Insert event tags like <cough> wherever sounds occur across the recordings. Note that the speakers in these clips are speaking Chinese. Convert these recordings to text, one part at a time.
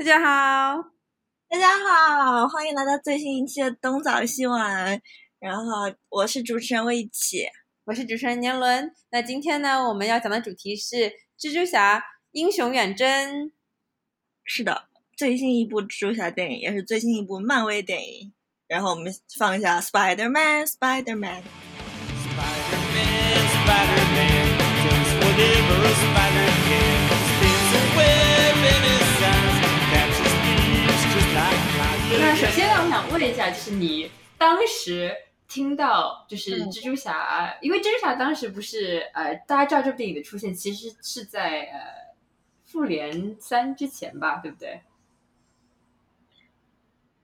大家好，大家好，欢迎来到最新一期的东早西晚。然后我是主持人魏启，我是主持人年轮。那今天呢，我们要讲的主题是《蜘蛛侠：英雄远征》。是的，最新一部蜘蛛侠电影，也是最新一部漫威电影。然后我们放一下 Spider Man，Spider Man。那首先呢，我想问一下，就是你当时听到就是蜘蛛侠，因为蜘蛛侠当时不是呃，大家知道这部电影的出现，其实是在呃复联三之前吧，对不对？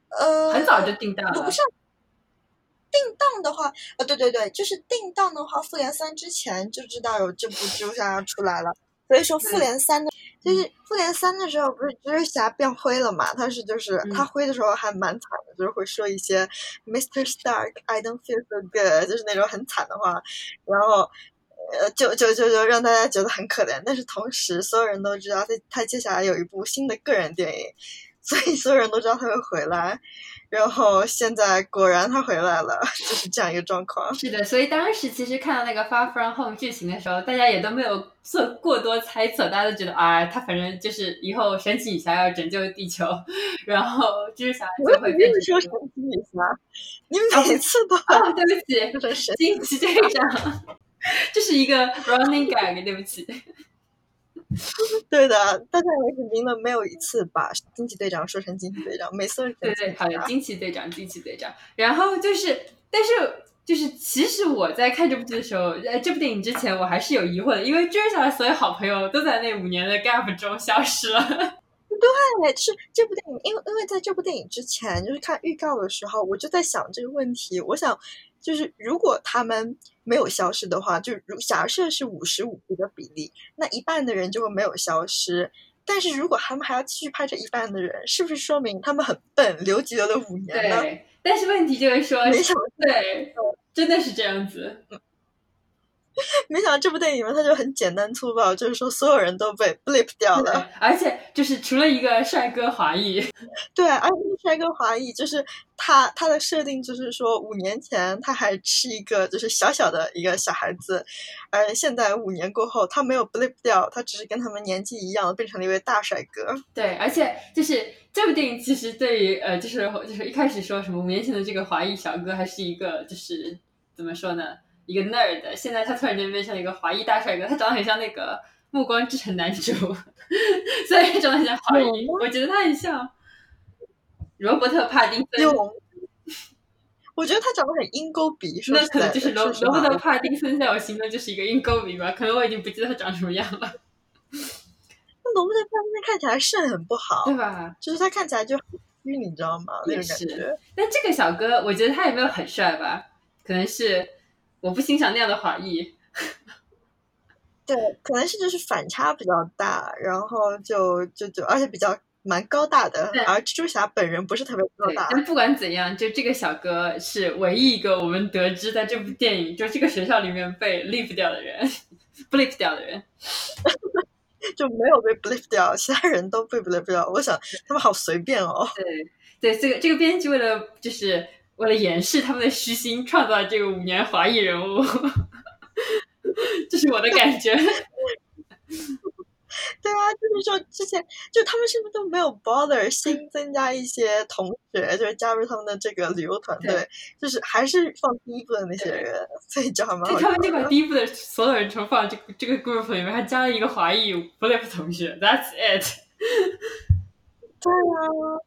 呃，很早就定档了。不是定档的话，呃，对对对，就是定档的话，复联三之前就知道有这部蜘蛛侠要出来了。所以说复联三的，就是复联三的时候，不是蜘蛛侠变灰了嘛？他是就是他灰的时候还蛮惨的，就是会说一些 Mr. Stark，I don't feel so good，就是那种很惨的话，然后呃，就就就就让大家觉得很可怜。但是同时，所有人都知道他他接下来有一部新的个人电影，所以所有人都知道他会回来。然后现在果然他回来了，<laughs> 就是这样一个状况。是的，所以当时其实看到那个 Far From Home 剧情的时候，大家也都没有做过多猜测，大家都觉得啊，他反正就是以后神奇女侠要拯救地球，然后蜘蛛侠就会变成说神奇女侠，你每次都啊，对不起，惊奇队长，这是一个 running gag，对不起。<laughs> 对的，到现在为止，名人没有一次把惊奇队长说成惊奇队长，每次对对，好的，惊奇队长，惊奇队长。然后就是，但是就是，其实我在看这部剧的时候，在这部电影之前，我还是有疑惑的，因为蜘蛛侠的所有好朋友都在那五年的 gap 中消失了。<laughs> 对，是这部电影，因为因为在这部电影之前，就是看预告的时候，我就在想这个问题，我想。就是如果他们没有消失的话，就如假设是五十五的比例，那一半的人就会没有消失。但是如果他们还要继续拍这一半的人，是不是说明他们很笨，留级留了五年呢？对。但是问题就是说，没想对，真的是这样子。<laughs> 没想到这部电影里面，他就很简单粗暴，就是说所有人都被 blip 掉了，而且就是除了一个帅哥华裔，<laughs> 对，而且帅哥华裔就是他他的设定就是说五年前他还是一个就是小小的一个小孩子，而现在五年过后他没有 blip 掉，他只是跟他们年纪一样，变成了一位大帅哥。对，而且就是这部电影其实对于呃就是就是一开始说什么五年前的这个华裔小哥还是一个就是怎么说呢？一个 nerd，现在他突然间变成了一个华裔大帅哥，他长得很像那个《暮光之城》男主，<laughs> 虽然长得很像华裔，我觉得他很像罗伯特·帕丁森。我觉得他长得很鹰钩鼻，那可能就是罗罗伯特·帕丁森在我心中就是一个鹰钩鼻吧，可能我已经不记得他长什么样了。<laughs> 那罗伯特·帕丁森看起来肾很不好，对吧？就是他看起来就很虚，你知道吗？那种感觉。但这个小哥，我觉得他也没有很帅吧？可能是。我不欣赏那样的华裔，<laughs> 对，可能是就是反差比较大，然后就就就，而且比较蛮高大的，而蜘蛛侠本人不是特别高大。但不管怎样，就这个小哥是唯一一个我们得知在这部电影就这个学校里面被 leave 掉的人，<laughs> blip 掉的人，<laughs> 就没有被 blip 掉，其他人都被 blip 掉。我想他们好随便哦。对对，这个这个编剧为了就是。为了掩饰他们的虚心，创造这个五年华裔人物，<laughs> 这是我的感觉。<laughs> 对啊，就是说之前就他们甚至都没有 bother 新增加一些同学，就是加入他们的这个旅游团队，就是还是放第一部的那些人，所以就还蛮好。他们就把第一部的所有人全放这个这个 group 里面，还加了一个华裔 Blip 同学，That's it。<laughs> 对啊，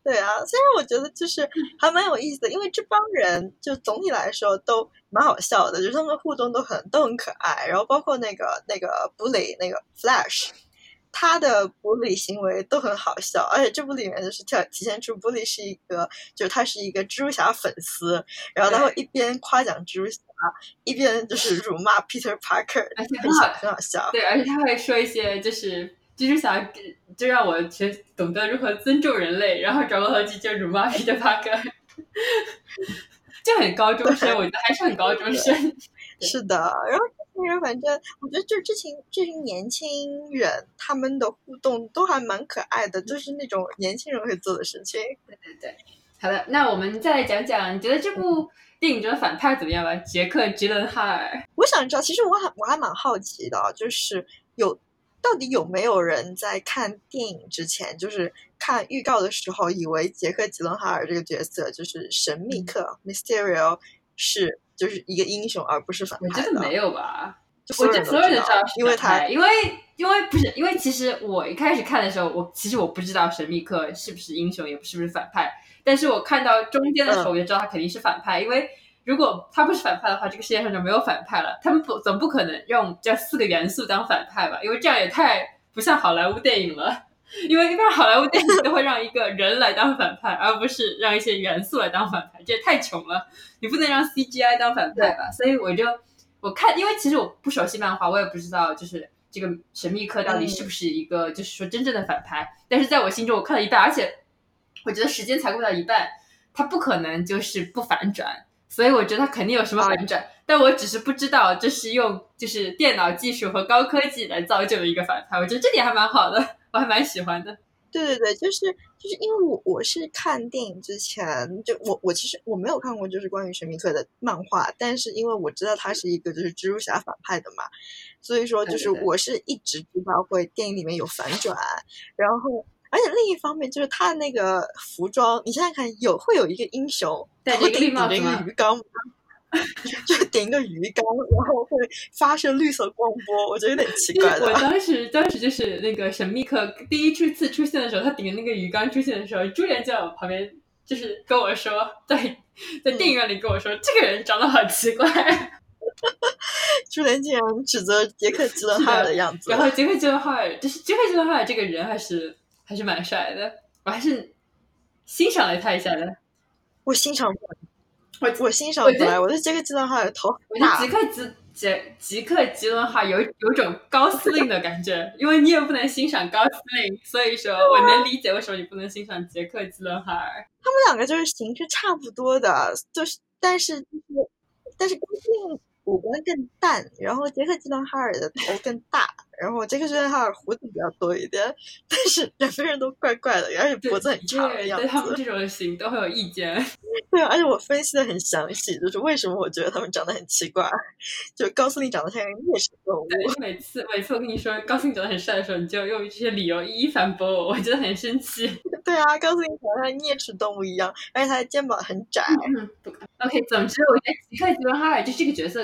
对啊，虽然我觉得就是还蛮有意思的，因为这帮人就总体来说都蛮好笑的，就是他们互动都很都很可爱，然后包括那个那个 bully 那个 Flash，他的 bully 行为都很好笑，而且这部里面就是体体现出 bully 是一个，就是他是一个蜘蛛侠粉丝，然后他会一边夸奖蜘蛛侠，一边就是 <laughs> 辱骂 Peter Parker，而且很好很好笑，对，而且他会说一些就是。蜘蛛侠就让我学懂得如何尊重人类，然后转过头去就辱骂彼得帕克，就很高中生，我觉得还是很高中生。是的，然后这些人反正我觉得就这群这群年轻人他们的互动都还蛮可爱的，就是那种年轻人会做的事情。对对对，好的，那我们再来讲讲，你觉得这部电影中的反派怎么样吧？杰克·吉伦哈尔。我想知道，其实我还我还蛮好奇的，就是有到底有没有人在看电影之前，就是看预告的时候，以为杰克·吉伦哈尔这个角色就是神秘客 Mysterio 是就是一个英雄，而不是反派。我觉得没有吧。我觉得所有人都知道因为他，因为因为不是因为其实我一开始看的时候，我其实我不知道神秘客是不是英雄，也不是不是反派，但是我看到中间的时候，我就知道他肯定是反派，因为如果他不是反派的话，这个世界上就没有反派了。他们不总不可能用这四个元素当反派吧？因为这样也太不像好莱坞电影了。<laughs> 因为一般好莱坞电影都会让一个人来当反派，而不是让一些元素来当反派，这也太穷了。你不能让 CGI 当反派吧？所以我就我看，因为其实我不熟悉漫画，我也不知道就是这个神秘客到底是不是一个、就是说真正的反派。但是在我心中，我看了一半，而且我觉得时间才过到一半，他不可能就是不反转，所以我觉得他肯定有什么反转。但我只是不知道这是用就是电脑技术和高科技来造就的一个反派，我觉得这点还蛮好的，<laughs> 我还蛮喜欢的。对对对，就是就是因为我我是看电影之前，就我我其实我没有看过就是关于神秘客的漫画，但是因为我知道他是一个就是蜘蛛侠反派的嘛，所以说就是我是一直知道会电影里面有反转，然后而且另一方面就是他的那个服装，你想想看，有会有一个英雄头戴着一个绿顶顶着一个鱼缸吗。<laughs> 就顶一个鱼缸，然后会发射绿色光波，我觉得有点奇怪我。当 <laughs> 时当时就是那个神秘客第一次次出现的时候，他顶着那个鱼缸出现的时候，朱莲就在我旁边，就是跟我说，在在电影院里跟我说，这个人长得好奇怪。<laughs> 朱莲竟然指责杰克·吉伦哈尔的样子，然后杰克·吉伦哈尔，就是杰克·吉伦哈尔这个人还是还是蛮帅的，我还是欣赏了他一下的。我欣赏不来，我我欣赏不来。我对杰克·吉伦哈尔头我觉得大吉克吉杰杰克吉伦哈尔有有种高司令的感觉，因为你也不能欣赏高司令，所以说我能理解为什么你不能欣赏杰克吉伦哈尔。他们两个就是形式差不多的，就是但是就是但是高司令五官更淡，然后杰克·吉伦哈尔的头更大，然后杰克·吉伦哈尔胡子比较多一点，<laughs> 但是两个人都怪怪的，而且脖子很长的对，样对他们子。这种型都会有意见。<laughs> 对，而且我分析的很详细，就是为什么我觉得他们长得很奇怪，就高司令长得像一个啮齿动物。对，每次每次我跟你说高司令长得很帅的时候，你就用这些理由一一反驳我，我觉得很生气。<laughs> 对啊，高司令长得像啮齿动物一样，而且他的肩膀很窄。嗯，OK，总之我觉得杰克吉伦哈尔就这个角色，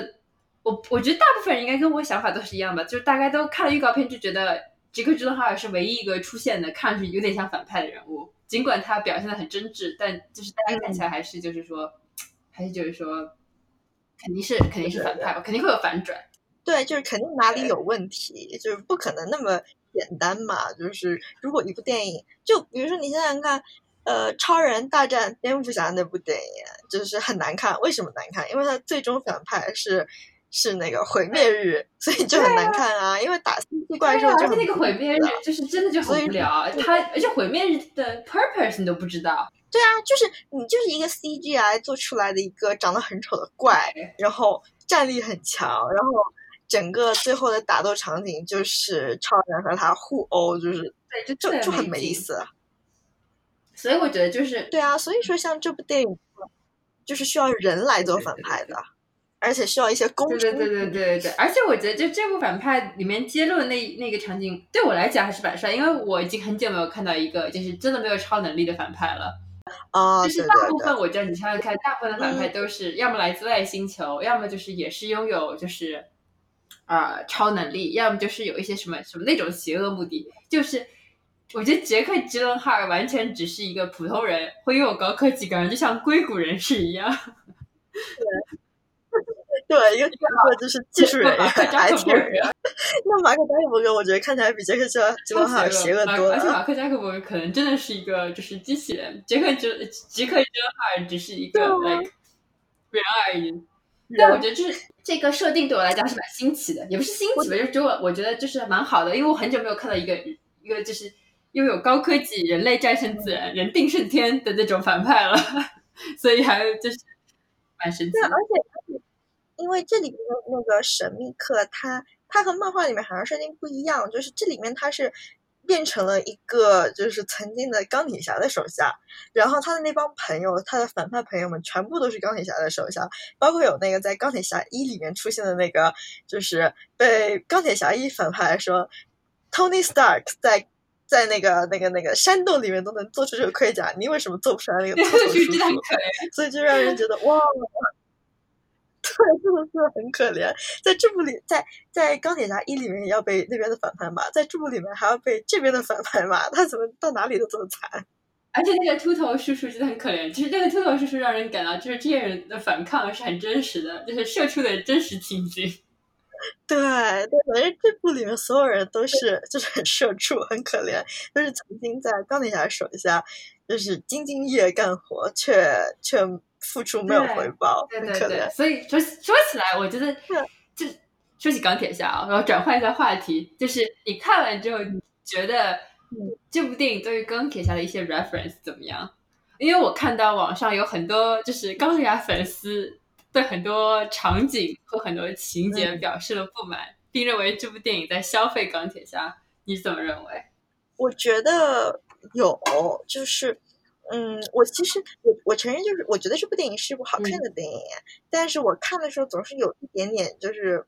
我我觉得大部分人应该跟我想法都是一样吧，就是大家都看了预告片就觉得杰克吉伦哈尔是唯一一个出现的看上去有点像反派的人物，尽管他表现的很真挚，但就是大家看起来还是就是说，还是就是说，肯定是肯定是反派吧，肯定会有反转。对，就是肯定哪里有问题，就是不可能那么简单嘛。就是如果一部电影，就比如说你想想看，呃，超人大战蝙蝠侠那部电影，就是很难看。为什么难看？因为它最终反派是是那个毁灭日，所以就很难看啊。因为打 CG 怪兽就很而且那个毁灭日就是真的就很无聊，他而且毁灭日的 purpose 你都不知道。对啊，就是你就是一个 CGI 做出来的一个长得很丑的怪，然后战力很强，然后整个最后的打斗场景就是超人和他互殴，就是对，就就就很没意思。所以我觉得就是对啊，所以说像这部电影，就是需要人来做反派的，而且需要一些功对对对对对对对，而且我觉得就这部反派里面揭露的那那个场景，对我来讲还是蛮帅，因为我已经很久没有看到一个就是真的没有超能力的反派了。啊，就是大部分我觉得你想想看，大部分的反派都是要么来自外星球，要么就是也是拥有就是啊、呃超能力，要么就是有一些什么什么那种邪恶目的。就是我觉得杰克·吉伦哈尔完全只是一个普通人，会拥有高科技，感觉就像硅谷人士一样。对 <laughs> 一个角色就是技术人员、<laughs> IT 人员。<laughs> 那马克扎克伯格，我觉得看起来比杰克·吉伦吉伦哈尔邪恶多了而且。马克扎克伯格可能真的是一个就是机器人，杰克吉杰克吉伦哈尔只是一个 like 人而已。但我觉得就是这个设定对我来讲是蛮新奇的，也不是新奇吧，就是就我我觉得就是蛮好的，因为我很久没有看到一个一个就是拥有高科技、人类战胜自然、人定胜天的那种反派了，<laughs> 所以还就是蛮神奇对，的。而且因为这里面的那个神秘客，他他和漫画里面好像设定不一样，就是这里面他是变成了一个就是曾经的钢铁侠的手下，然后他的那帮朋友，他的反派朋友们全部都是钢铁侠的手下，包括有那个在钢铁侠一里面出现的那个，就是被钢铁侠一反派说，Tony Stark 在。在那个那个那个山洞里面都能做出这个盔甲，你为什么做不出来那个？所以就让人觉得哇，对，真的是很可怜。在这部里，在在钢铁侠一里面要被那边的反派骂，在这部里面还要被这边的反派骂，他怎么到哪里都这么惨？而且那个秃头叔叔真的很可怜。其实那个秃头叔叔让人感到，就是这些人的反抗是很真实的，就是社畜的真实情景。<laughs> 对对，反正这部里面所有人都是就是很社畜，很可怜，都是曾经在钢铁侠手下，就是兢兢业业干活，却却付出没有回报，对对对。所以说说起来，我觉得就说起钢铁侠啊，然后转换一下话题，就是你看完之后，你觉得这部电影对于钢铁侠的一些 reference 怎么样？因为我看到网上有很多就是钢铁侠粉丝。对很多场景和很多情节表示了不满，并认为这部电影在消费钢铁侠。你怎么认为？我觉得有，就是，嗯，我其实我我承认，就是我觉得这部电影是一部好看的电影，但是我看的时候总是有一点点就是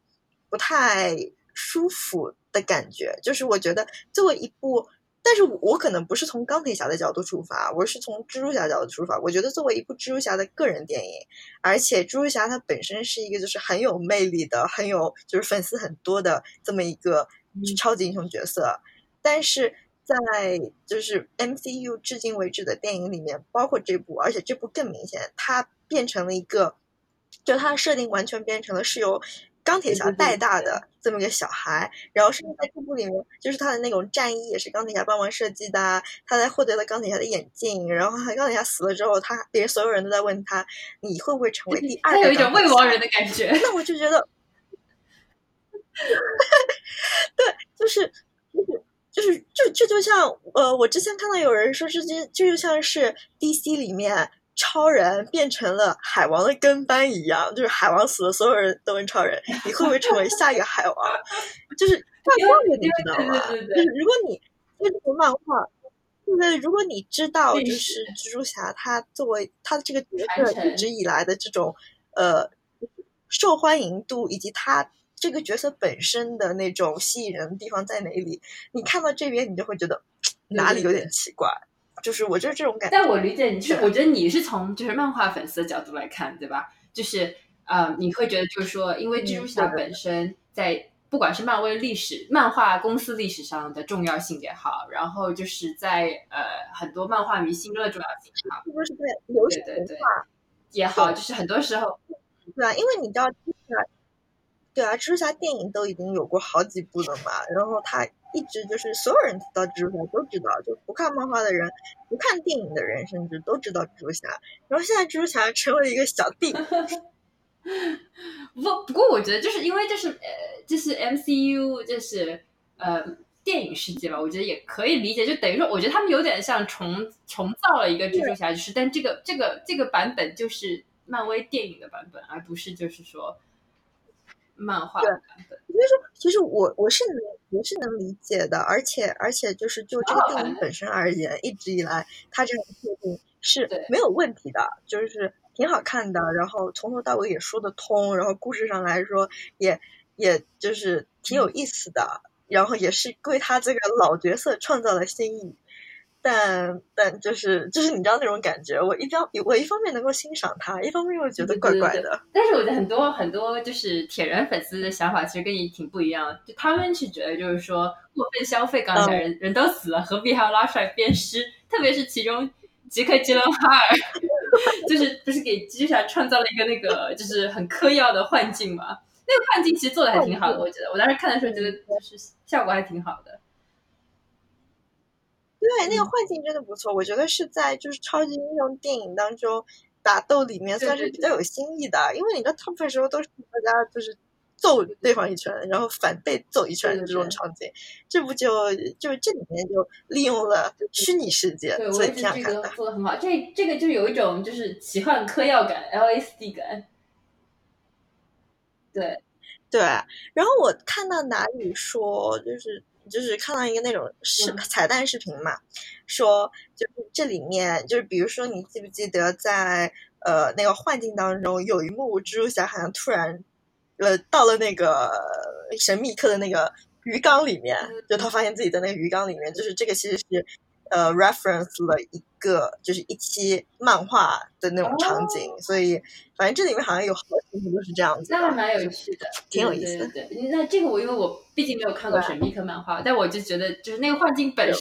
不太舒服的感觉，就是我觉得作为一部。但是我可能不是从钢铁侠的角度出发，我是从蜘蛛侠角度出发。我觉得作为一部蜘蛛侠的个人电影，而且蜘蛛侠它本身是一个就是很有魅力的、很有就是粉丝很多的这么一个超级英雄角色。但是在就是 MCU 至今为止的电影里面，包括这部，而且这部更明显，它变成了一个，就它的设定完全变成了是由。钢铁侠带大的这么一个小孩，然后甚至在这部里面，就是他的那种战衣也是钢铁侠帮忙设计的。他在获得了钢铁侠的眼镜，然后钢铁侠死了之后，他别人所有人都在问他，你会不会成为第二个？他有一种未亡人的感觉。那我就觉得，<laughs> 对，就是就是就是就这就像呃，我之前看到有人说，这就这就像是 DC 里面。超人变成了海王的跟班一样，就是海王死了，所有人都问超人：“你会不会成为下一个海王？”就是漫画的，你知道吗？就是如果你这个漫画，对，如果你知道，就是蜘蛛侠他作为他的这个角色一直以来的这种呃受欢迎度，以及他这个角色本身的那种吸引人的地方在哪里，你看到这边，你就会觉得哪里有点奇怪。就是我就是这种感觉，但我理解你是，我觉得你是从就是漫画粉丝的角度来看，对吧？就是呃，你会觉得就是说，因为蜘蛛侠本身在不管是漫威历史、漫画公司历史上的重要性也好，然后就是在呃很多漫画迷心中的重要性也好，不是对流行文化也好，就是很多时候，对啊，因为你知道蜘蛛侠，对啊，蜘蛛侠电影都已经有过好几部了嘛，然后他。一直就是所有人提到蜘蛛侠都知道，就不看漫画的人、不看电影的人，甚至都知道蜘蛛侠。然后现在蜘蛛侠成为一个小弟。<laughs> <laughs> 不不过，我觉得就是因为就是呃，就是 MCU 就是呃电影世界吧，我觉得也可以理解。就等于说，我觉得他们有点像重重造了一个蜘蛛侠，就是但这个这个这个版本就是漫威电影的版本，而不是就是说。漫画版本，所以说，其实我我是能我是能理解的，而且而且就是就这个电影本身而言，一直以来它这个设定是没有问题的，就是挺好看的，然后从头到尾也说得通，然后故事上来说也也就是挺有意思的，然后也是为他这个老角色创造了新意。但但就是就是你知道那种感觉，我一方我一方面能够欣赏他，一方面又觉得怪怪的。但是我觉得很多很多就是铁人粉丝的想法其实跟你挺不一样，就他们是觉得就是说过分消费钢铁人，人都死了，何必还要拉出来鞭尸？特别是其中杰克·吉伦哈尔，<laughs> 就是不是给蜘蛛侠创造了一个那个就是很嗑药的幻境嘛？那个幻境其实做的还挺好的，我觉得我当时看的时候觉得就是效果还挺好的。对，那个幻境真的不错，我觉得是在就是超级英雄电影当中打斗里面算是比较有新意的，因为你的大部分时候都是大家就是揍对方一拳，然后反被揍一拳的这种场景，这不就就这里面就利用了虚拟世界，所以这样看的做的很好。这这个就有一种就是奇幻嗑药感，LSD 感。对对。然后我看到哪里说，就是就是看到一个那种视彩蛋视频嘛，说就是这里面就是比如说你记不记得在呃那个幻境当中有一幕蜘蛛侠好像突然呃到了那个神秘客的那个鱼缸里面，就他发现自己在那个鱼缸里面，就是这个其实是。呃，reference 了一个就是一期漫画的那种场景，所以反正这里面好像有好几幕都是这样子，那还蛮有趣的，挺有意思的。对，那这个我因为我毕竟没有看过神秘客漫画，但我就觉得就是那个幻境本身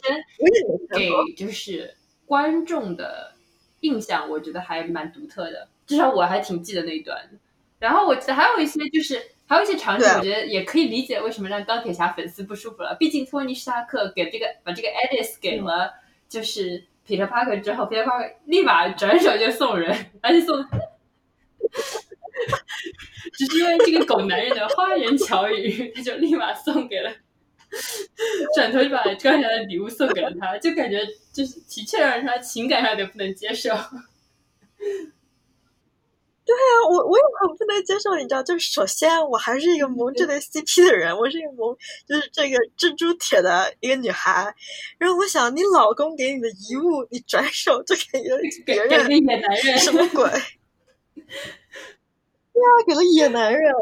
给就是观众的印象，我觉得还蛮独特的，至少我还挺记得那一段。然后我记得还有一些就是。还有一些场景，我觉得也可以理解为什么让钢铁侠粉丝不舒服了。毕竟托尼·斯塔克给这个把这个 Edis 给了就是彼得·帕克之后，皮特·帕克立马转手就送人，<laughs> 而且送，<laughs> 只是因为这个狗男人的花言巧语，他就立马送给了，<laughs> 转头就把钢铁侠的礼物送给了他，就感觉就是的确让他情感上有点不能接受。对啊，我我也很不能接受，你知道，就是首先我还是一个萌这对 CP 的人，我是一个萌，就是这个蜘蛛铁的一个女孩。然后我想，你老公给你的遗物，你转手就给了别人，给野男人，什么鬼？<laughs> 对啊，给了野男人，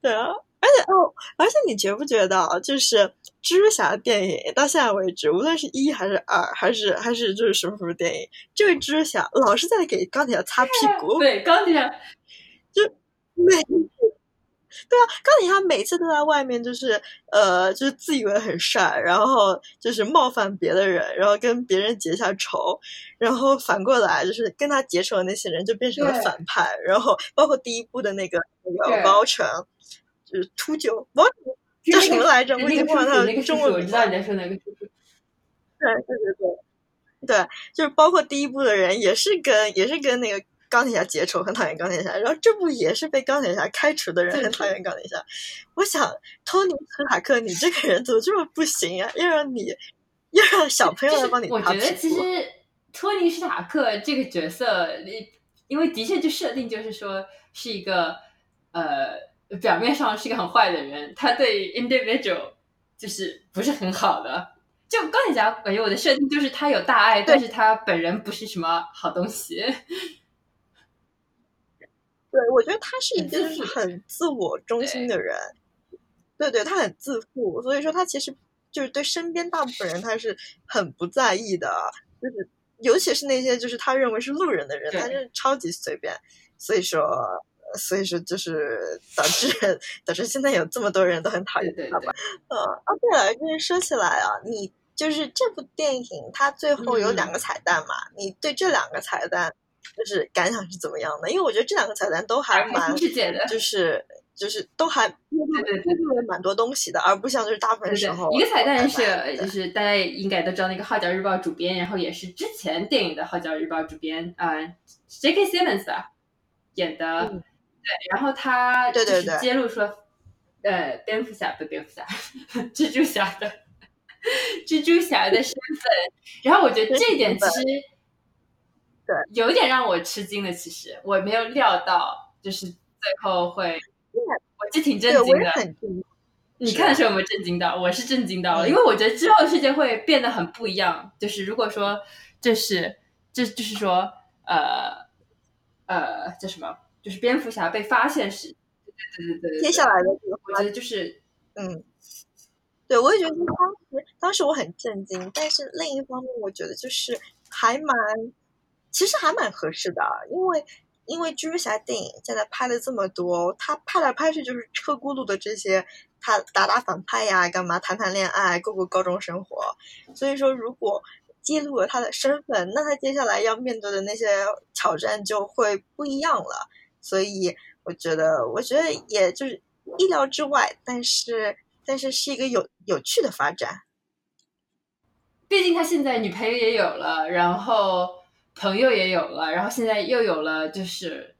对啊。而且哦，而且你觉不觉得，就是蜘蛛侠的电影到现在为止，无论是一还是二，还是还是就是什么什么电影，这位蜘蛛侠老是在给钢铁侠擦屁股。对，钢铁侠就每对啊，钢铁侠每次都在外面，就是呃，就是自以为很帅，然后就是冒犯别的人，然后跟别人结下仇，然后反过来就是跟他结仇的那些人就变成了反派，然后包括第一部的那个那个包城。就是秃鹫，我叫什么来着？我已经忘了他的中文名我知道你在说哪个叔叔。对对对对，对，就是包括第一部的人也是跟也是跟那个钢铁侠结仇，很讨厌钢铁侠。然后这部也是被钢铁侠开除的人，很讨厌钢铁侠。我想，托尼·斯塔克，你这个人怎么这么不行啊？要让你要让小朋友来帮你我觉得其实托尼·斯塔克这个角色，因为的确就设定就是说是一个呃。表面上是一个很坏的人，他对 individual 就是不是很好的。就钢铁侠，感觉我的设定就是他有大爱，但是他本人不是什么好东西。<laughs> 对，我觉得他是一个就是很自我中心的人。对对，他很自负，所以说他其实就是对身边大部分人他是很不在意的，就是尤其是那些就是他认为是路人的人，他是超级随便。所以说。所以说，就是导致导致现在有这么多人都很讨厌他吧？呃，哦对了，就是说起来啊，你就是这部电影它最后有两个彩蛋嘛？你对这两个彩蛋就是感想是怎么样的？因为我觉得这两个彩蛋都还蛮，就是就是都还对对对，蛮多东西的，而不像就是大部分时候一个彩蛋是就是大家应该都知道那个《号角日报》主编，然后也是之前电影的《号角日报》主编啊，J.K. Simmons 吧演的。对，然后他就是揭露说，呃，蝙蝠侠不蝙蝠侠，<laughs> 蜘蛛侠的 <laughs> 蜘蛛侠的身份。然后我觉得这一点其实对有点让我吃惊的。其实我没有料到，就是最后会，我就挺震惊的。你看的时候有没有震惊到？我是震惊到了，因为我觉得之后的世界会变得很不一样。就是如果说这是，这就是说，呃呃，叫什么？就是蝙蝠侠被发现时，对对对对接下来的这个，我觉得就是，嗯，对我也觉得当时当时我很震惊，但是另一方面，我觉得就是还蛮，其实还蛮合适的，因为因为蜘蛛侠电影现在拍了这么多，他拍来拍去就是车轱辘的这些，他打打反派呀，干嘛谈谈恋爱，过过高中生活，所以说如果揭露了他的身份，那他接下来要面对的那些挑战就会不一样了。所以我觉得，我觉得也就是意料之外，但是但是是一个有有趣的发展。毕竟他现在女朋友也有了，然后朋友也有了，然后现在又有了就是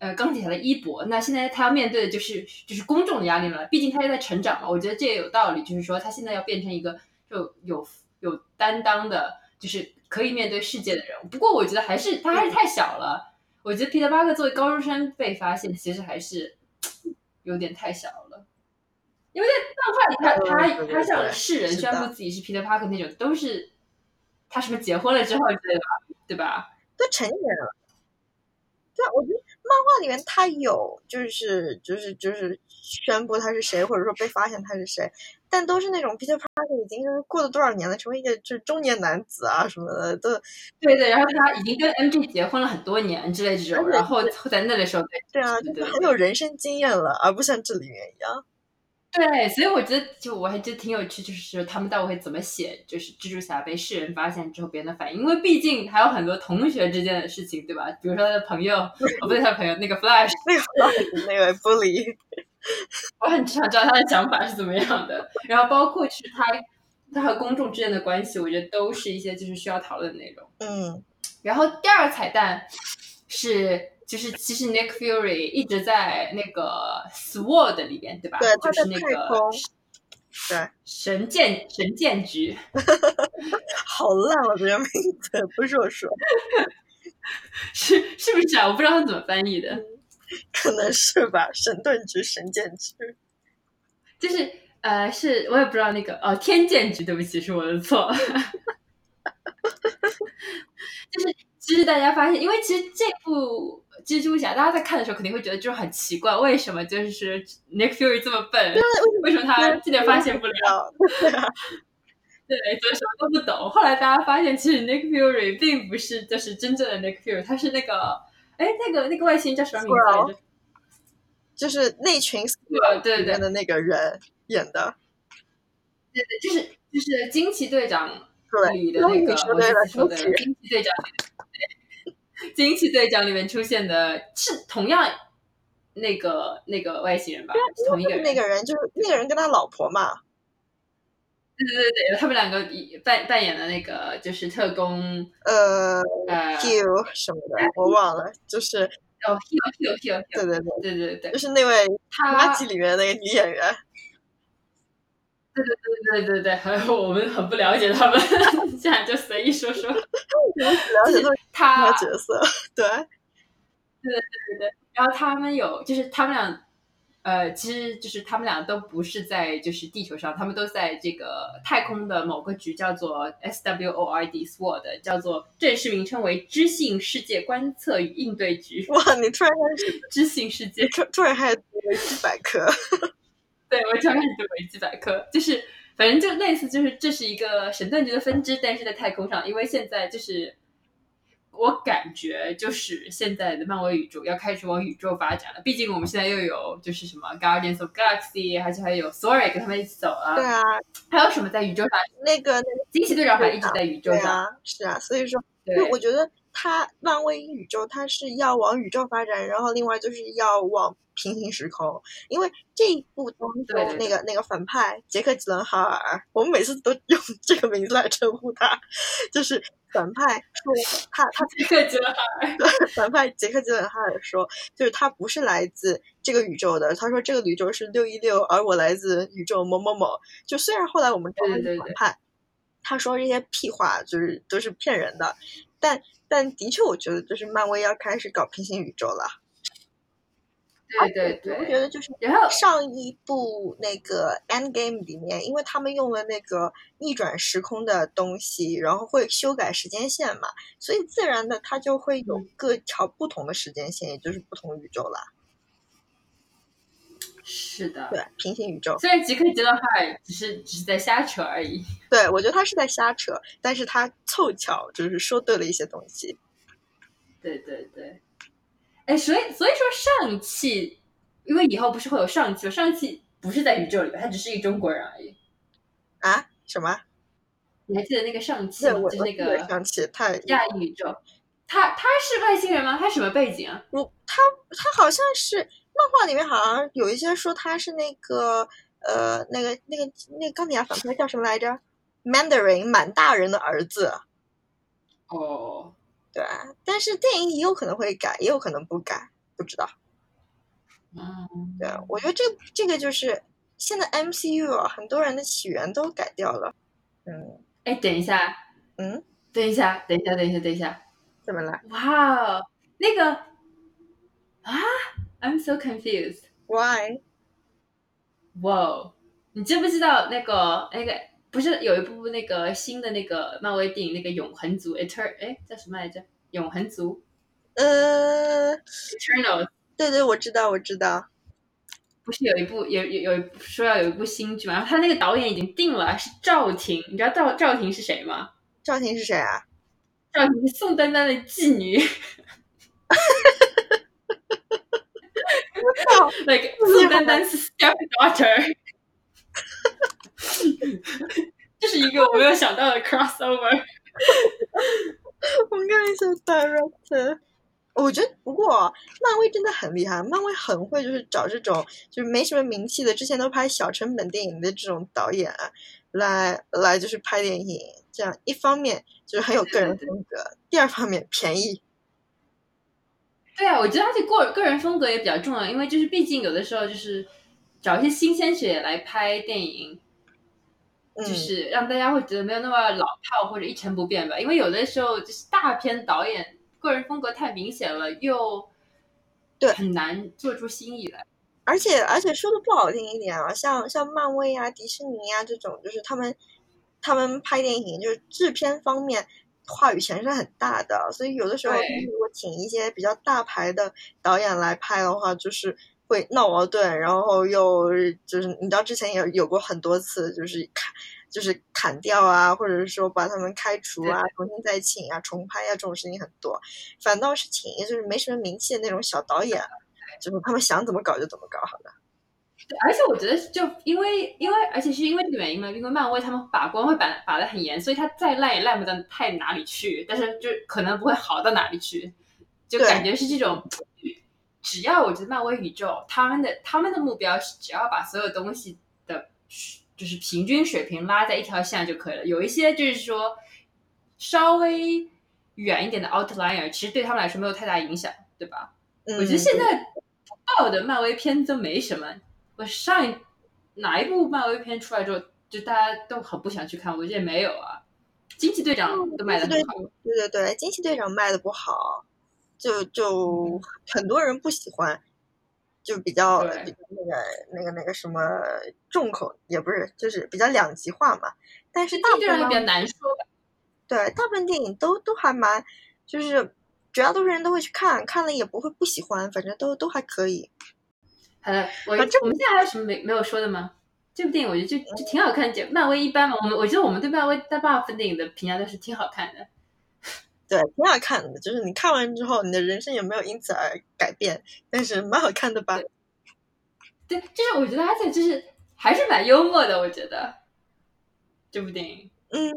呃钢铁侠的衣钵。那现在他要面对的就是就是公众的压力了。毕竟他也在成长嘛，我觉得这也有道理。就是说他现在要变成一个就有有担当的，就是可以面对世界的人。不过我觉得还是他还是太小了。我觉得彼得·巴克作为高中生被发现，其实还是有点太小了。因为在漫画里他，他他向世人宣布自己是 Peter Parker 那种，都是他什么结婚了之后之类的，对吧？都成年了。里面他有就是就是就是宣布他是谁，或者说被发现他是谁，但都是那种 Peter Parker 已经就是过了多少年了，成为一个就是中年男子啊什么的，都对对，然后他已经跟 MJ 结婚了很多年之类这种，然后在那的时候对对啊，就是很有人生经验了，而不像这里面一样。对，所以我觉得就我还觉得挺有趣，就是说他们到底会怎么写，就是蜘蛛侠被世人发现之后别人的反应，因为毕竟还有很多同学之间的事情，对吧？比如说他的朋友，哦不对，他的朋友那个 <laughs> Flash，那个 Flash 那个 bully，<laughs> 我很想知道他的想法是怎么样的，然后包括就是他他和公众之间的关系，我觉得都是一些就是需要讨论的内容。嗯。然后第二个彩蛋是，就是其实 Nick Fury 一直在那个 SWORD 里边，对吧？对就是那个对，神剑神剑局，<laughs> 好烂了，这个名字不是我说，<laughs> 是是不是啊？我不知道他怎么翻译的，可能是吧，神盾局、神剑局。<laughs> 就是呃，是我也不知道那个哦，天剑局，对不起，是我的错。就是其实大家发现，因为其实这部蜘蛛侠，大家在看的时候肯定会觉得就是很奇怪，为什么就是 Nick Fury 这么笨？为什么 <laughs> 他这点发现不了？了，<laughs> 对，就什么都不懂。后来大家发现，其实 Nick Fury 并不是就是真正的 Nick Fury，他是那个哎，那个那个外星人叫什么名字来着？就是那群对对对的那个人演的，对对，就是就是惊奇队长，里的那个，惊奇队长对惊奇队长里面出现的是同样那个那个外星人吧？同一个人。那个人就是那个人跟他老婆嘛，对对对对，他们两个以扮扮演的那个就是特工呃呃，Hugh 什么的，我忘了，就是哦 Hugh Hugh Hugh 对对对，对对对就，是那位垃圾里面的那个女演员，对对对对，对对，还有 <laughs> 我们很不了解他们，现在就随意说说。了解他他角色，对，对对对对，然后他们有，就是他们俩，呃，其实就是他们俩都不是在就是地球上，他们都在这个太空的某个局，叫做 SWORD SWORD，叫做正式名称为知性世界观测与应对局。哇，你突然开始，知性世界，突突然开始维基百科，对我突然开始读维基百科，就是反正就类似，就是这是一个神盾局的分支，但是在太空上，因为现在就是。我感觉就是现在的漫威宇宙要开始往宇宙发展了，毕竟我们现在又有就是什么 Guardians of Galaxy，而且还有 Thor 跟他们一起走了，对啊，还有什么在宇宙上？那个惊奇队长还一直在宇宙上，是啊，所以说，对我觉得它漫威宇宙它是要往宇宙发展，然后另外就是要往平行时空，因为这一部当中那个那个反派杰克吉伦哈尔，我们每次都用 <laughs> 这个名字来称呼他，就是反派说他他这个觉得反派杰克吉伦哈尔说，就是他不是来自这个宇宙的，他说这个宇宙是六一六，而我来自宇宙某某某。就虽然后来我们知道他对对对是反派，他说这些屁话就是都是骗人的，但但的确我觉得就是漫威要开始搞平行宇宙了。对对对，我觉得就是然后上一部那个《Endgame》里面，因为他们用了那个逆转时空的东西，然后会修改时间线嘛，所以自然的它就会有嗯各条不同的时间线，也就是不同宇宙啦。是的，对，平行宇宙。虽然吉克吉伦哈尔只是只是在瞎扯而已，<laughs> 对我觉得他是在瞎扯，但是他凑巧就是说对了一些东西。对对对，哎，所以所以说上汽，因为以后不是会有上汽，上汽不是在宇宙里边，他只是一个中国人而已。啊？什么？你还记得那个上汽对，吗？我就是那个上汽他，亚裔宇宙，他他是外星人吗？他什么背景啊？我他他好像是漫画里面好像有一些说他是那个呃那个那个那个钢铁侠反派叫什么来着？Mandarin 满大人的儿子。哦，对，但是电影也有可能会改，也有可能不改，不知道。嗯，对，我觉得这这个就是现在 MCU 啊，很多人的起源都改掉了。嗯哎，等一下，嗯，等一下，等一下，等一下，等一下，怎么了哇哦，那个啊，I'm so confused。？Why？哇哦，你知不知道那个那个不是有一部那个新的那个漫威电影那个永恒族 Eter 哎叫什么来着？永恒族呃，Eternal 对对，我知道，我知道。不是有一部有有有说要有一部新剧嘛？然后他那个导演已经定了，是赵婷。你知道赵赵婷是谁吗？赵婷是谁啊？赵婷是宋丹丹的继女。<laughs> like 宋丹丹是 stepdaughter，<laughs> 这是一个我没有想到的 crossover。我看一下 director。我觉得，不过漫威真的很厉害，漫威很会就是找这种就是没什么名气的，之前都拍小成本电影的这种导演来来就是拍电影，这样一方面就是很有个人风格，第二方面便宜。对啊，我觉得而且个个人风格也比较重要，因为就是毕竟有的时候就是找一些新鲜血来拍电影，嗯，就是让大家会觉得没有那么老套或者一成不变吧。因为有的时候就是大片导演个人风格太明显了，又对很难做出新意来。而且而且说的不好听一点啊，像像漫威啊、迪士尼啊这种，就是他们他们拍电影就是制片方面话语权是很大的，所以有的时候对如果请一些比较大牌的导演来拍的话，就是会闹矛盾，然后又就是你知道之前也有过很多次，就是砍就是砍掉啊，或者是说把他们开除啊，重新再请啊、重拍啊这种事情很多，反倒是请就是没什么名气的那种小导演。<laughs> 就是他们想怎么搞就怎么搞，好的。对，而且我觉得就因为因为而且是因为这个原因嘛，因为漫威他们把关会把把的很严，所以它再烂也烂不到太哪里去，但是就可能不会好到哪里去，就感觉是这种。只要我觉得漫威宇宙他们的他们的目标是只要把所有东西的，就是平均水平拉在一条线就可以了。有一些就是说稍微远一点的 outlier，其实对他们来说没有太大影响，对吧？嗯，我觉得现在爆的漫威片都没什么。我上一哪一部漫威片出来之后，就大家都很不想去看，我觉得没有啊。惊奇队长都卖的很好，对对对，惊奇队长卖的不好，就就很多人不喜欢，就比较那个那个那个什么重口，也不是，就是比较两极化嘛。但是大部惊奇队长也比较分难说吧。对大部分电影都都还蛮，就是绝大多数人都会去看，看了也不会不喜欢，反正都都还可以。好的，我啊这我们现在还有什么没没有说的吗？这部电影我觉得就就挺好看，的漫威一般嘛。我们我觉得我们对漫威大部分电影的评价都是挺好看的。<laughs> 对，挺好看的，就是你看完之后，你的人生也没有因此而改变，但是蛮好看的吧？对，就是我觉得而且就是还是蛮幽默的，我觉得这部电影。嗯，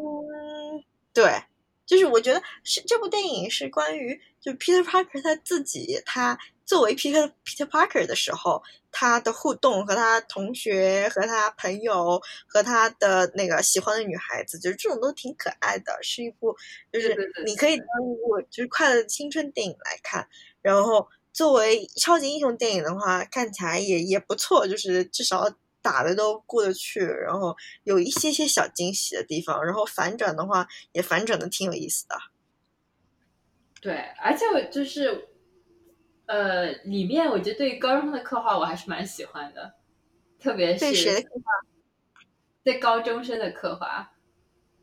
对，就是我觉得是这部电影是关于就 Peter Parker 他自己，他作为 Peter Peter Parker 的时候，他的互动和他同学、和他朋友、和他的那个喜欢的女孩子，就是这种都挺可爱的，是一部就是你可以当一部就是快乐的青春电影来看，然后。作为超级英雄电影的话，看起来也也不错，就是至少打的都过得去，然后有一些些小惊喜的地方，然后反转的话也反转的挺有意思的。对，而且我就是，呃，里面我觉得对于高中生的刻画我还是蛮喜欢的，特别对谁的是对高中生的刻画，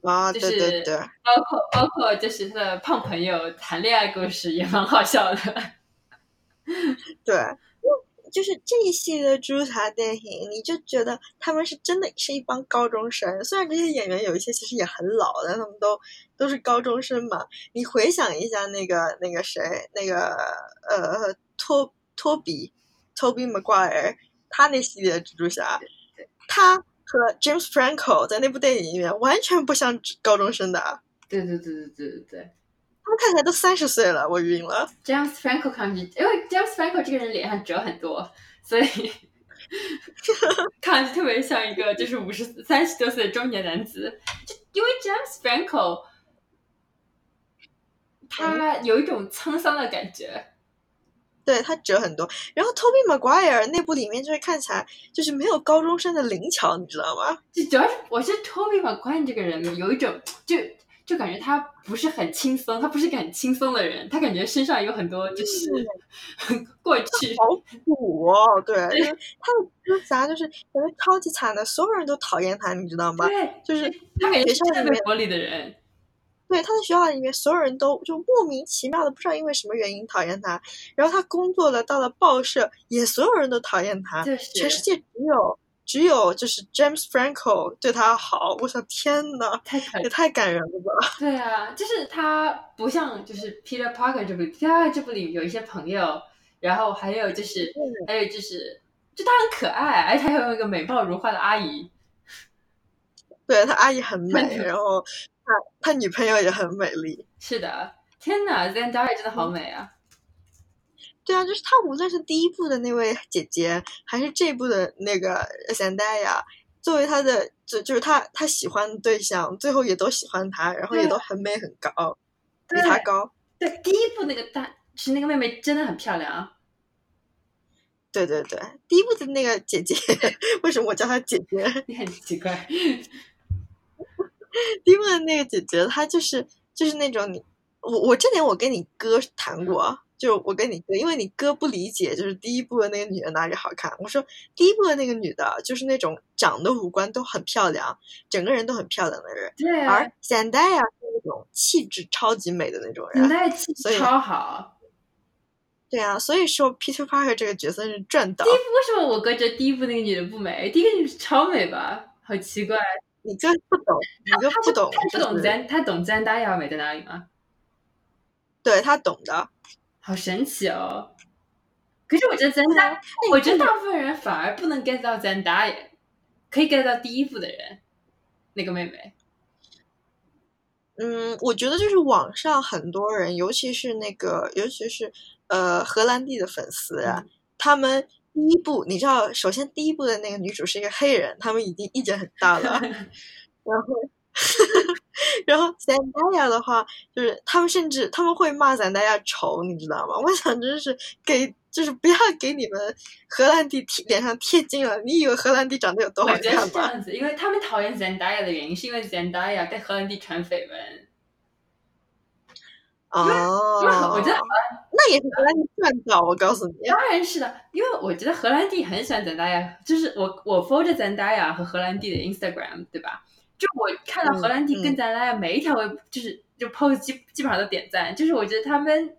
啊，对就是对对，包括包括就是他的胖朋友谈恋爱故事也蛮好笑的。<laughs> 对，就是这一系列蜘蛛侠电影，你就觉得他们是真的是一帮高中生。虽然这些演员有一些其实也很老，但他们都都是高中生嘛。你回想一下那个那个谁，那个呃托托比托比 Maguire，他那系列的蜘蛛侠，他和 James Franco 在那部电影里面完全不像高中生的，对对对对对对对他们看起来都三十岁了，我晕了。，James Franco 看上去，因为 James Franco 这个人脸上褶很多，所以 <laughs> 看上去特别像一个就是五十三十多岁的中年男子。就因为 James Franco 他有一种沧桑的感觉。对他褶很多，然后 Toby Maguire 那部里面就是看起来就是没有高中生的灵巧，你知道吗？就主要是我是 Toby Maguire 这个人有一种就就感觉他不是很轻松，他不是个很轻松的人，他感觉身上有很多就是 <laughs> 过去。好苦哦，对，就是他的哥啥，就是感觉超级惨的，所有人都讨厌他，你知道吗？对，就是他感觉是在学校里的人。对，他在学校里面，所有人都就莫名其妙的不知道因为什么原因讨厌他。然后他工作了，到了报社，也所有人都讨厌他。就是全世界只有只有就是 James Franco 对他好。我想天呐，太可也太感人了吧！<laughs> 对啊，就是他不像就是 Peter Parker 这部，Peter Parker 这部里有一些朋友，然后还有就是还有就是就他很可爱，而且还有一个美貌如花的阿姨。对他阿姨很美，然后他他女朋友也很美丽。是的，天呐 z e n d a y a 真的好美啊！对啊，就是他无论是第一部的那位姐姐，还是这部的那个 Zendaya，作为他的就就是他他喜欢的对象，最后也都喜欢他，然后也都很美很高，比他高。对，第一部那个大是那个妹妹真的很漂亮啊。对对对，第一部的那个姐姐，<laughs> 为什么我叫她姐姐？<laughs> 你很奇怪。<laughs> 第一部的那个姐姐，她就是就是那种你我我这点我跟你哥谈过，就我跟你哥，因为你哥不理解，就是第一部的那个女的哪里好看。我说第一部的那个女的，就是那种长得五官都很漂亮，整个人都很漂亮的人。对、啊。而 Zendaya 是那种气质超级美的那种人。气质超好。对啊，所以说 Peter Parker 这个角色是赚到。第一部为什么我哥觉得第一部那个女的不美？第一个女的超美吧？好奇怪。你哥不懂，你哥不懂，他不懂就是 Zen，他懂 Zendaya 美在哪里吗？对他懂的，好神奇哦！可是我觉得 Zendaya，我觉得大部分人反而不能 get 到 Zendaya，可以 get 到第一部的人，那个妹妹。嗯，我觉得就是网上很多人，尤其是那个，尤其是呃荷兰弟的粉丝啊，嗯、他们第一部，你知道，首先第一部的那个女主是一个黑人，他们已经意见很大了，<laughs> 然后。然后 Zendaya 的话，就是他们甚至他们会骂 Zendaya 丑，你知道吗？<laughs> 我想真是给，就是不要给你们荷兰弟贴脸上贴金了。你以为荷兰弟长得有多好看吗？我觉得是这样子，因为他们讨厌 Zendaya 的原因，是因为 Zendaya 跟荷兰弟传绯闻。哦，我觉得那也是荷兰弟赚到，我告诉你。当然是的，因为我觉得荷兰弟很喜欢 Zendaya，就是我我 follow 着 Zendaya 和荷兰弟的 Instagram，对吧？就我看到荷兰弟跟咱俩每一条微，就是就 post 基基本上都点赞，就是我觉得他们，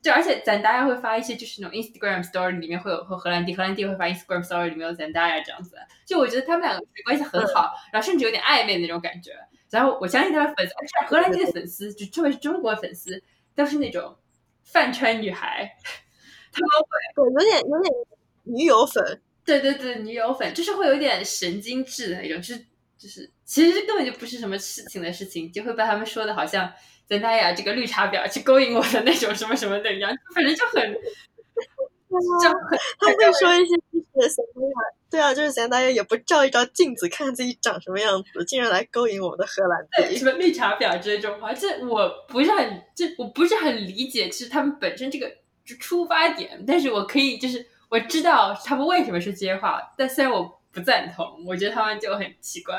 就而且咱大家会发一些就是那种 Instagram story 里面会有和荷兰弟，荷兰弟会发 Instagram story 里面有咱大家这样子，就我觉得他们两个关系很好，然后甚至有点暧昧那种感觉。然后我相信他的粉丝，而且荷兰弟的粉丝，就特别是中国粉丝，都是那种饭圈女孩，他们会对有点有点女友粉，对对对，女友粉就是会有点神经质的那种，就是。就是其实根本就不是什么事情的事情，就会被他们说的好像咱大雅这个绿茶婊去勾引我的那种什么什么的一样，反正就很，就很他们会说一些就是咱大雅，对啊，就是咱大雅也不照一照镜子看看自己长什么样子，竟然来勾引我们的荷兰弟，什么绿茶婊这种话，这我不是很这我不是很理解，其实他们本身这个就出发点，但是我可以就是我知道他们为什么说这些话，但虽然我。不赞同，我觉得他们就很奇怪。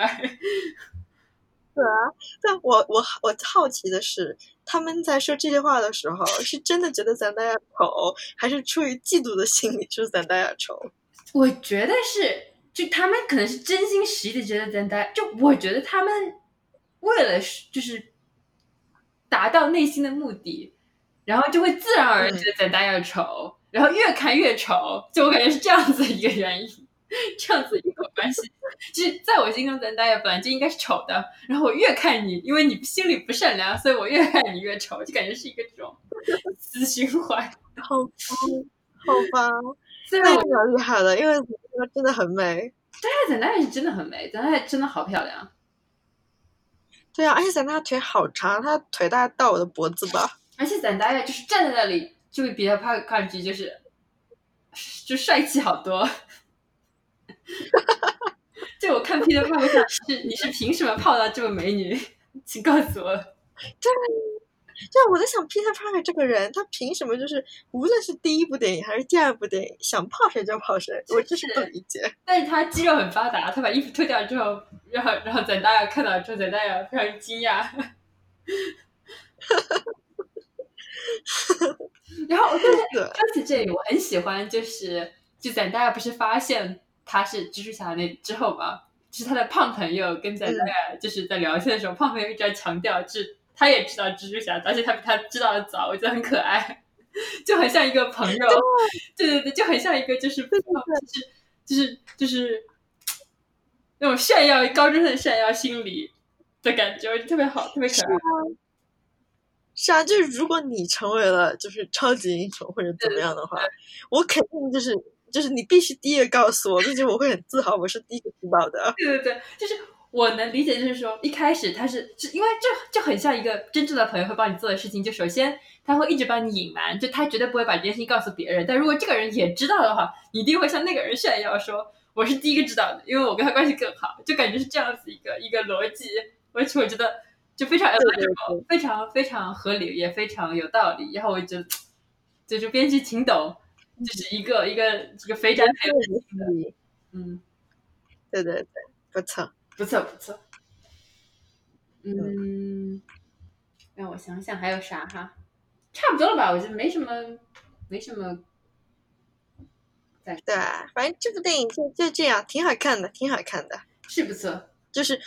对啊，但我我我好奇的是，他们在说这些话的时候，是真的觉得咱大家丑，还是出于嫉妒的心理说咱大家丑？我觉得是，就他们可能是真心实意的觉得咱大家，就我觉得他们为了就是达到内心的目的，然后就会自然而然觉得咱大家丑，嗯、然后越看越丑，就我感觉是这样子一个原因。<laughs> 这样子一个关系，<laughs> 其实在我心中，咱大家本来就应该是丑的。然后我越看你，因为你心里不善良，所以我越看你越丑，就感觉是一个这种死循环。好吧，好吧，<laughs> 虽然我蛮厉害的，因为真的很美。对啊，咱大爷是真的很美，咱大爷真的好漂亮。对啊，而且咱大爷腿好长，他腿大概到我的脖子吧。而且咱大爷就是站在那里，就会比他看看上去就是就帅气好多。<laughs> 就我看 Peter Pan 上是你是凭什么泡到这么美女？<laughs> 请告诉我。对，就我在想 Peter Parker 这个人，他凭什么就是无论是第一部电影还是第二部电影，想泡谁就泡谁？我就是不理解。<laughs> 但是他肌肉很发达，他把衣服脱掉之后，然后然后咱大家看到之后，咱大家非常惊讶。然后，对对，说起这里，我很喜欢，就是就咱大家不是发现他是蜘蛛侠那之后吧，就是他的胖朋友跟在大家就是在聊天的时候，胖朋友一直在强调，就是他也知道蜘蛛侠，而且他比他知道的早，我觉得很可爱，<laughs> 就很像一个朋友，对。对对，就很像一个就是就是就是就是那种炫耀高中生炫耀心理的感觉，我觉得特别好，特别可爱。是啊，就是如果你成为了就是超级英雄或者怎么样的话，我肯定就是就是你必须第一个告诉我，并且我会很自豪，我是第一个知道的。对对对，就是我能理解，就是说一开始他是是因为这就很像一个真正的朋友会帮你做的事情，就首先他会一直帮你隐瞒，就他绝对不会把这件事情告诉别人。但如果这个人也知道的话，你一定会向那个人炫耀说我是第一个知道的，因为我跟他关系更好，就感觉是这样子一个一个逻辑，而且我觉得。就非常非常非常合理，也非常有道理。然后我就就是编剧挺懂，就是一个一个这个非常很有意思。嗯，对对对，不错，不错不错。嗯，让我想想还有啥哈？差不多了吧？我觉得没什么，没什么。对，反正这部电影就就这样，挺好看的，挺好看的，是不错，就是。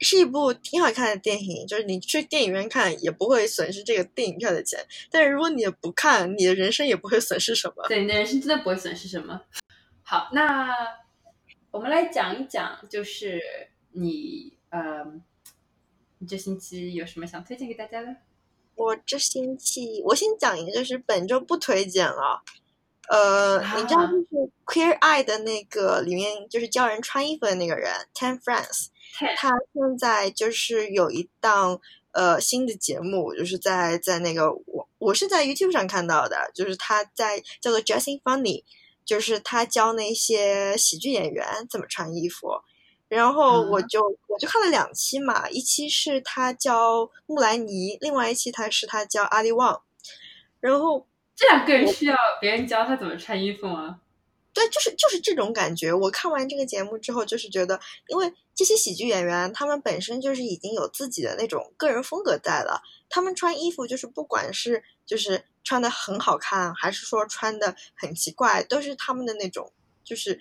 是一部挺好看的电影，就是你去电影院看也不会损失这个电影票的钱。但是如果你不看，你的人生也不会损失什么。对，你的人生真的不会损失什么。好，那我们来讲一讲，就是你呃，你这星期有什么想推荐给大家的？我这星期我先讲一个，就是本周不推荐了。呃，你知道就是《Queer Eye》的那个里面，就是教人穿衣服的那个人，Ten France。他现在就是有一档呃新的节目，就是在在那个我我是在 YouTube 上看到的，就是他在叫做 Dressing Funny，就是他教那些喜剧演员怎么穿衣服，然后我就我就看了两期嘛，一期是他教木兰尼，另外一期他是他教阿里旺，然后这两个人需要别人教他怎么穿衣服吗？对，就是就是这种感觉。我看完这个节目之后，就是觉得，因为这些喜剧演员他们本身就是已经有自己的那种个人风格在了。他们穿衣服，就是不管是就是穿的很好看，还是说穿的很奇怪，都是他们的那种就是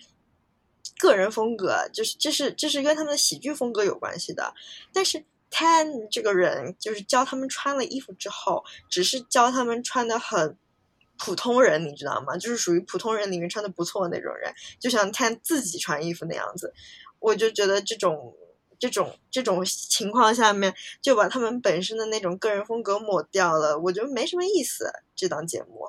个人风格，就是这是这是跟他们的喜剧风格有关系的。但是 Ten 这个人就是教他们穿了衣服之后，只是教他们穿的很。普通人，你知道吗？就是属于普通人里面穿的不错的那种人，就像看自己穿衣服那样子。我就觉得这种、这种、这种情况下面，就把他们本身的那种个人风格抹掉了，我觉得没什么意思。这档节目，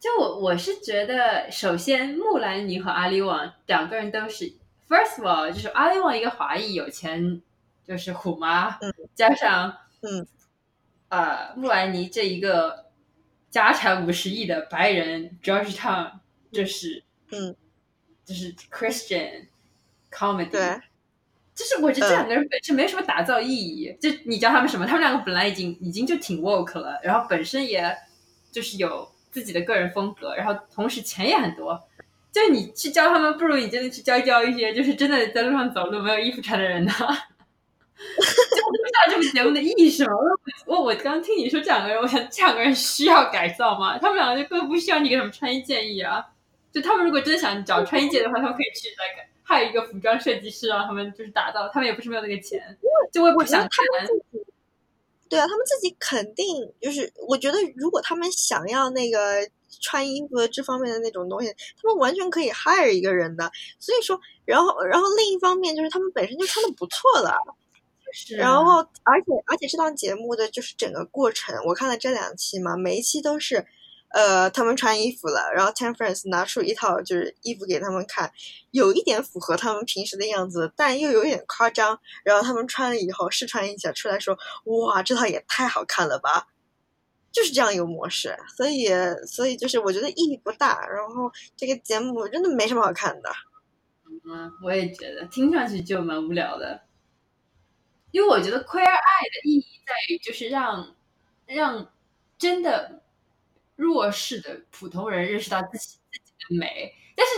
就我我是觉得，首先木兰妮和阿里旺两个人都是，first of all，就是阿里旺一个华裔有钱，就是虎妈，嗯，加上嗯，呃，木兰妮这一个。家产五十亿的白人 Georgetown，就是，嗯，就是 Christian comedy，对，就是我觉得这两个人本身没什么打造意义。就你教他们什么？他们两个本来已经已经就挺 woke 了，然后本身也就是有自己的个人风格，然后同时钱也很多。就你去教他们，不如你真的去教教一些就是真的在路上走路没有衣服穿的人呢。就不知道这个节目的意义是什么。我我刚听你说这两个人，我想这两个人需要改造吗？他们两个就更不需要你给他们穿衣建议啊。就他们如果真的想找穿衣界的话，他们可以去那个还有一个服装设计师让他们就是打造。他们也不是没有那个钱，就我也不想谈。对啊，他们自己肯定就是，我觉得如果他们想要那个穿衣服这方面的那种东西，他们完全可以 hire 一个人的。所以说，然后然后另一方面就是他们本身就穿的不错了。然后，而且，而且这档节目的就是整个过程，我看了这两期嘛，每一期都是，呃，他们穿衣服了，然后 Ten Friends 拿出一套就是衣服给他们看，有一点符合他们平时的样子，但又有一点夸张。然后他们穿了以后试穿一下，出来说：“哇，这套也太好看了吧！”就是这样一个模式，所以，所以就是我觉得意义不大。然后这个节目真的没什么好看的。嗯，我也觉得听上去就蛮无聊的。因为我觉得 queer eye 的意义在于，就是让让真的弱势的普通人认识到自己自己的美。但是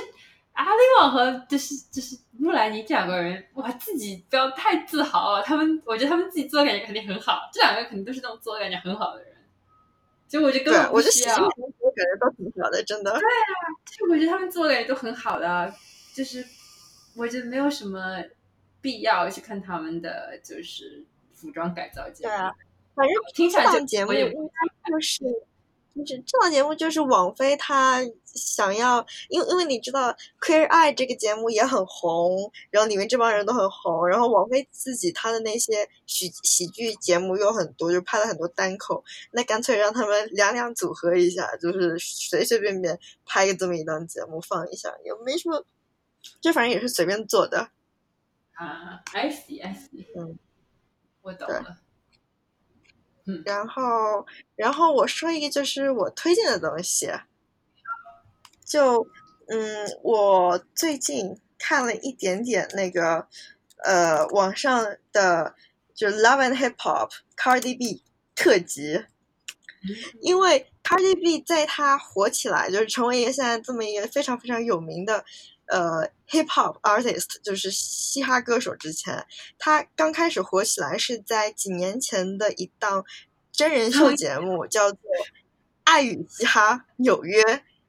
阿里王和就是就是木兰妮这两个人，哇，自己不要太自豪啊！他们，我觉得他们自己做感觉肯定很好，这两个肯定都是那种做感觉很好的人。就我觉得根本不需要，我感觉都挺好的，真的。对啊，就是我觉得他们做感觉都很好的，就是我觉得没有什么必要去看他们的就是服装改造节目。对啊，反正听起来这节目应该就是。就是这档节目就是网飞他想要，因为因为你知道《Queer Eye》这个节目也很红，然后里面这帮人都很红，然后网飞自己他的那些喜喜剧节目又很多，就拍了很多单口，那干脆让他们两两组合一下，就是随随便便拍个这么一档节目放一下，也没什么，就反正也是随便做的。啊，I see, I see，嗯，我懂了。然后，然后我说一个，就是我推荐的东西。就，嗯，我最近看了一点点那个，呃，网上的就 Love and Hip Hop Cardi B 特辑，因为 Cardi B 在他火起来，就是成为一个现在这么一个非常非常有名的。呃，hip hop artist 就是嘻哈歌手。之前他刚开始火起来是在几年前的一档真人秀节目，叫做《爱与嘻哈纽约》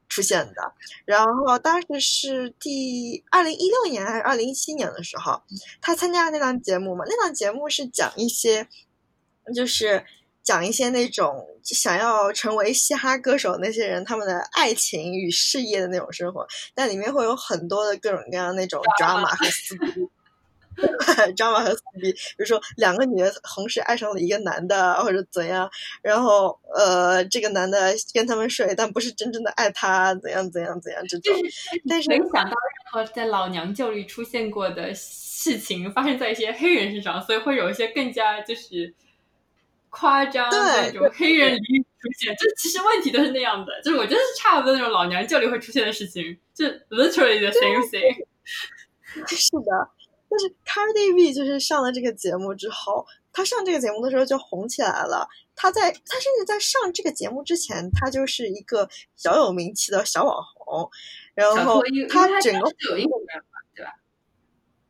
出现的。然后当时是第二零一六年还是二零一七年的时候，他参加了那档节目嘛？那档节目是讲一些，就是。讲一些那种想要成为嘻哈歌手那些人他们的爱情与事业的那种生活，但里面会有很多的各种各样那种 drama 和撕逼，<laughs> drama 和撕逼，比如说两个女的同时爱上了一个男的或者怎样，然后呃这个男的跟他们睡，但不是真正的爱他，怎样怎样怎样这种。但是没想到任何在老娘舅里出现过的事情发生在一些黑人身上，所以会有一些更加就是。夸张那种黑人里出现，就其实问题都是那样的，就是我觉得是差不多那种老娘舅里会出现的事情，就 literally the same thing。<laughs> 是的，但是 Cardi B 就是上了这个节目之后，他上这个节目的时候就红起来了。他在他甚至在上这个节目之前，他就是一个小有名气的小网红。然后他整个有一个对吧？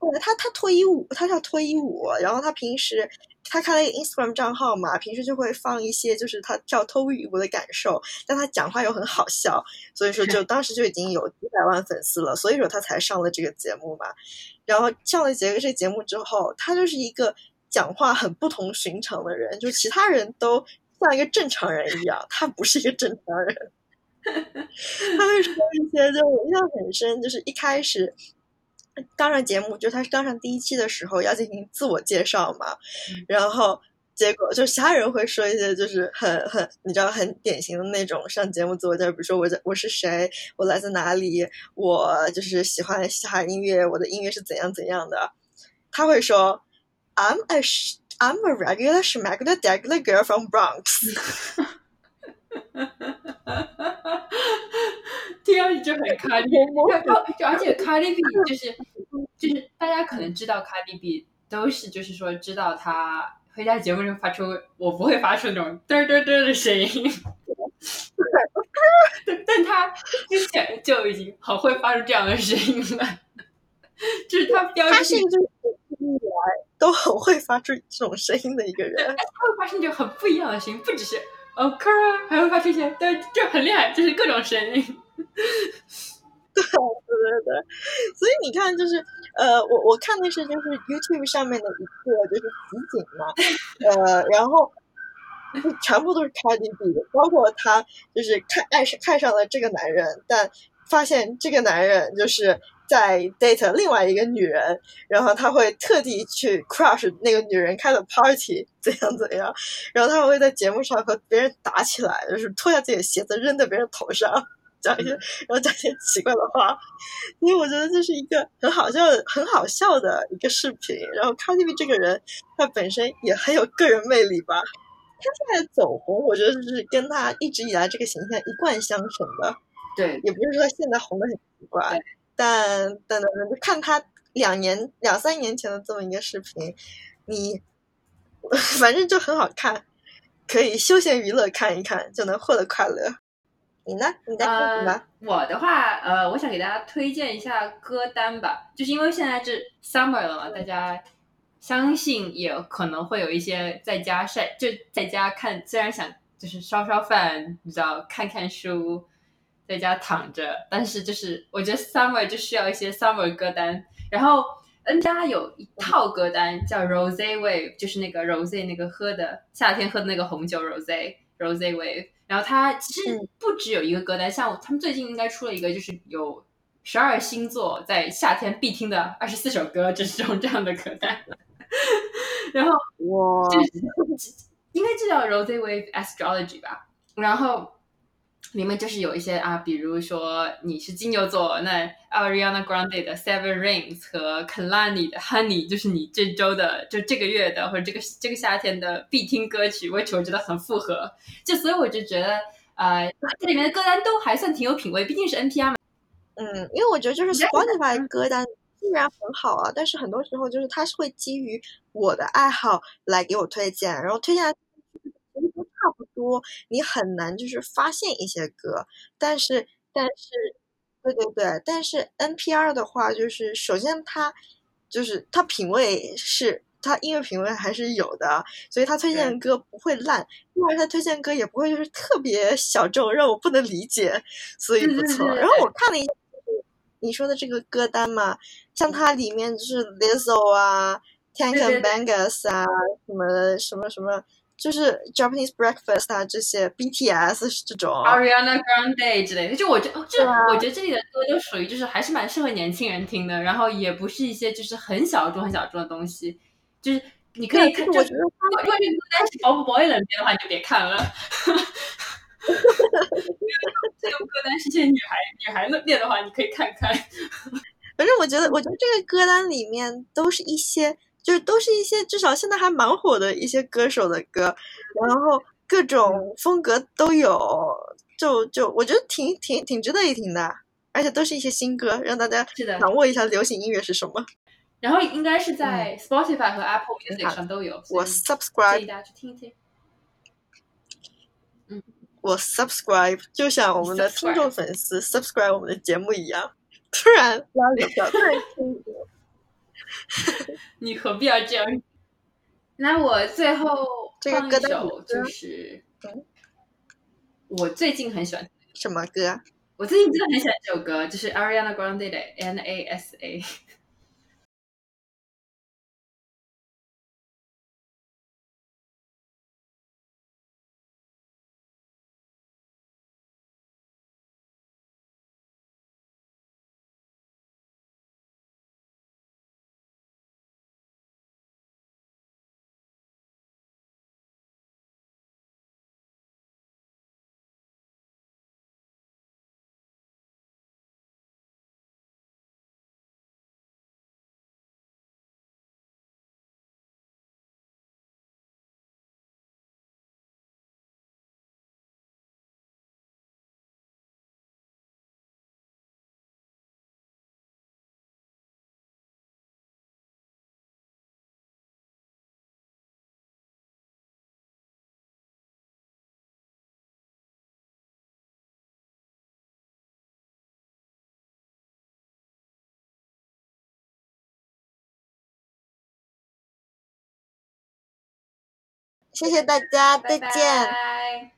对，他他脱衣舞，他叫脱衣舞，然后他平时。他开了一个 Instagram 账号嘛，平时就会放一些就是他跳脱衣舞的感受，但他讲话又很好笑，所以说就当时就已经有几百万粉丝了，所以说他才上了这个节目嘛。然后上了节这个节目之后，他就是一个讲话很不同寻常的人，就其他人都像一个正常人一样，<laughs> 他不是一个正常人。他会说一些就我印象很深，就是一开始。刚上节目，就他刚上第一期的时候要进行自我介绍嘛，然后结果就其他人会说一些就是很很你知道很典型的那种上节目自我介绍，比如说我在我是谁，我来自哪里，我就是喜欢嘻哈音乐，我的音乐是怎样怎样的。他会说，I'm a I'm a regular schmegular regular girl from Bronx。<laughs> 听上去就很卡莉，<laughs> 就而且卡莉比就是就是大家可能知道卡莉比都是就是说知道他会在节目中发出我不会发出那种嘚嘚嘚的声音，<laughs> 但但他之前就已经很会发出这样的声音了，就是他标志性就是一直以来都很会发出这种声音的一个人，他会发出这种很不一样的声音，不只是。哦，科啊，还会发出一些，对，就很厉害，就是各种声音。<laughs> 对对对对，所以你看，就是呃，我我看的是就是 YouTube 上面的一个就是集锦嘛，呃，然后全部都是 Cardi B 的，包括他就是看爱上看上了这个男人，但发现这个男人就是。在 date 另外一个女人，然后他会特地去 crush 那个女人开的 party，怎样怎样，然后他会在节目上和别人打起来，就是脱下自己的鞋子扔在别人头上，讲一些，然后讲一些奇怪的话，因为我觉得这是一个很好笑、很好笑的一个视频。然后 Cardi B 这个人，他本身也很有个人魅力吧，他现在走红，我觉得是跟他一直以来这个形象一贯相成的。对，也不是说他现在红的很奇怪。但等等等，看他两年两三年前的这么一个视频，你反正就很好看，可以休闲娱乐看一看，就能获得快乐。你呢？你在听什么？我的话，呃，我想给大家推荐一下歌单吧，就是因为现在是 summer 了嘛，大家相信也可能会有一些在家晒，就在家看，虽然想就是烧烧饭，你知道，看看书，在家躺着，但是就是我觉得 summer 就需要一些 summer 歌单，然后 N 加有一套歌单叫 Rose Wave，就是那个 Rose 那个喝的夏天喝的那个红酒 Rose Rose Wave。然后它其实嗯不只有一个歌单，像他们最近应该出了一个，就是有十二星座在夏天必听的二十四首歌，这种这样的歌单。然后哇就是应该就叫 Rose Wave Astrology 吧。然后里面就是有一些啊，比如说你是金牛座，那 Ariana Grande 的 Seven Rings 和 Kalani 的 Honey 就是你这周的就这个月的或者这个这个夏天的必听歌曲，which 我觉得很符合。就所以我就觉得，呃，这里面的歌单都还算挺有品味，毕竟是 NPR 嘛。嗯，因为我觉得就是 Spotify 歌单虽然很好啊，但是很多时候就是它是会基于我的爱好来给我推荐，然后推荐差不多，你很难就是发现一些歌。但是但是，对对对，但是 NPR 的话，就是首先它就是它品味是。它音乐品味还是有的，所以他推荐的歌不会烂。第二，他推荐歌也不会就是特别小众，让我不能理解，所以不错。然后我看了一下你说的这个歌单嘛，像它里面就是 Lizzo 啊、Tank 对 and 对对 Bangus 啊，什么什么什么，就是 Japanese Breakfast 啊这些 BTS 这种。Ariana Grande 之类的，就我觉这、啊我觉得这里的歌都属于就是还是蛮适合年轻人听的，然后也不是一些就是很小众很小众的东西，就是你可以看，我觉得如果这个歌单是 Bob Boy 冷边的话，你就别看了。因为这个歌单是些女孩女孩练的话，你可以看看。<laughs> 反正我觉得，我觉得这个歌单里面都是一些，就是都是一些至少现在还蛮火的一些歌手的歌，然后各种风格都有，就就我觉得挺挺挺值得一听的，而且都是一些新歌，让大家，掌握一下流行音乐是什么。<laughs> 然后应该是在 Spotify 和 Apple 挺 Music 上都有，我 subscribe，议大家去听一听。嗯我 subscribe，就像我们的听众粉丝 subscribe 我们的节目一样。突然拉了票，<laughs> 突然听歌。<laughs> 你何必要这样？那我最后这个放一歌的首就是嗯我最近很喜欢，什么歌？我最近真的很喜欢这首歌，就是 Ariana Grande 的 NASA。谢谢大家，再拜见。拜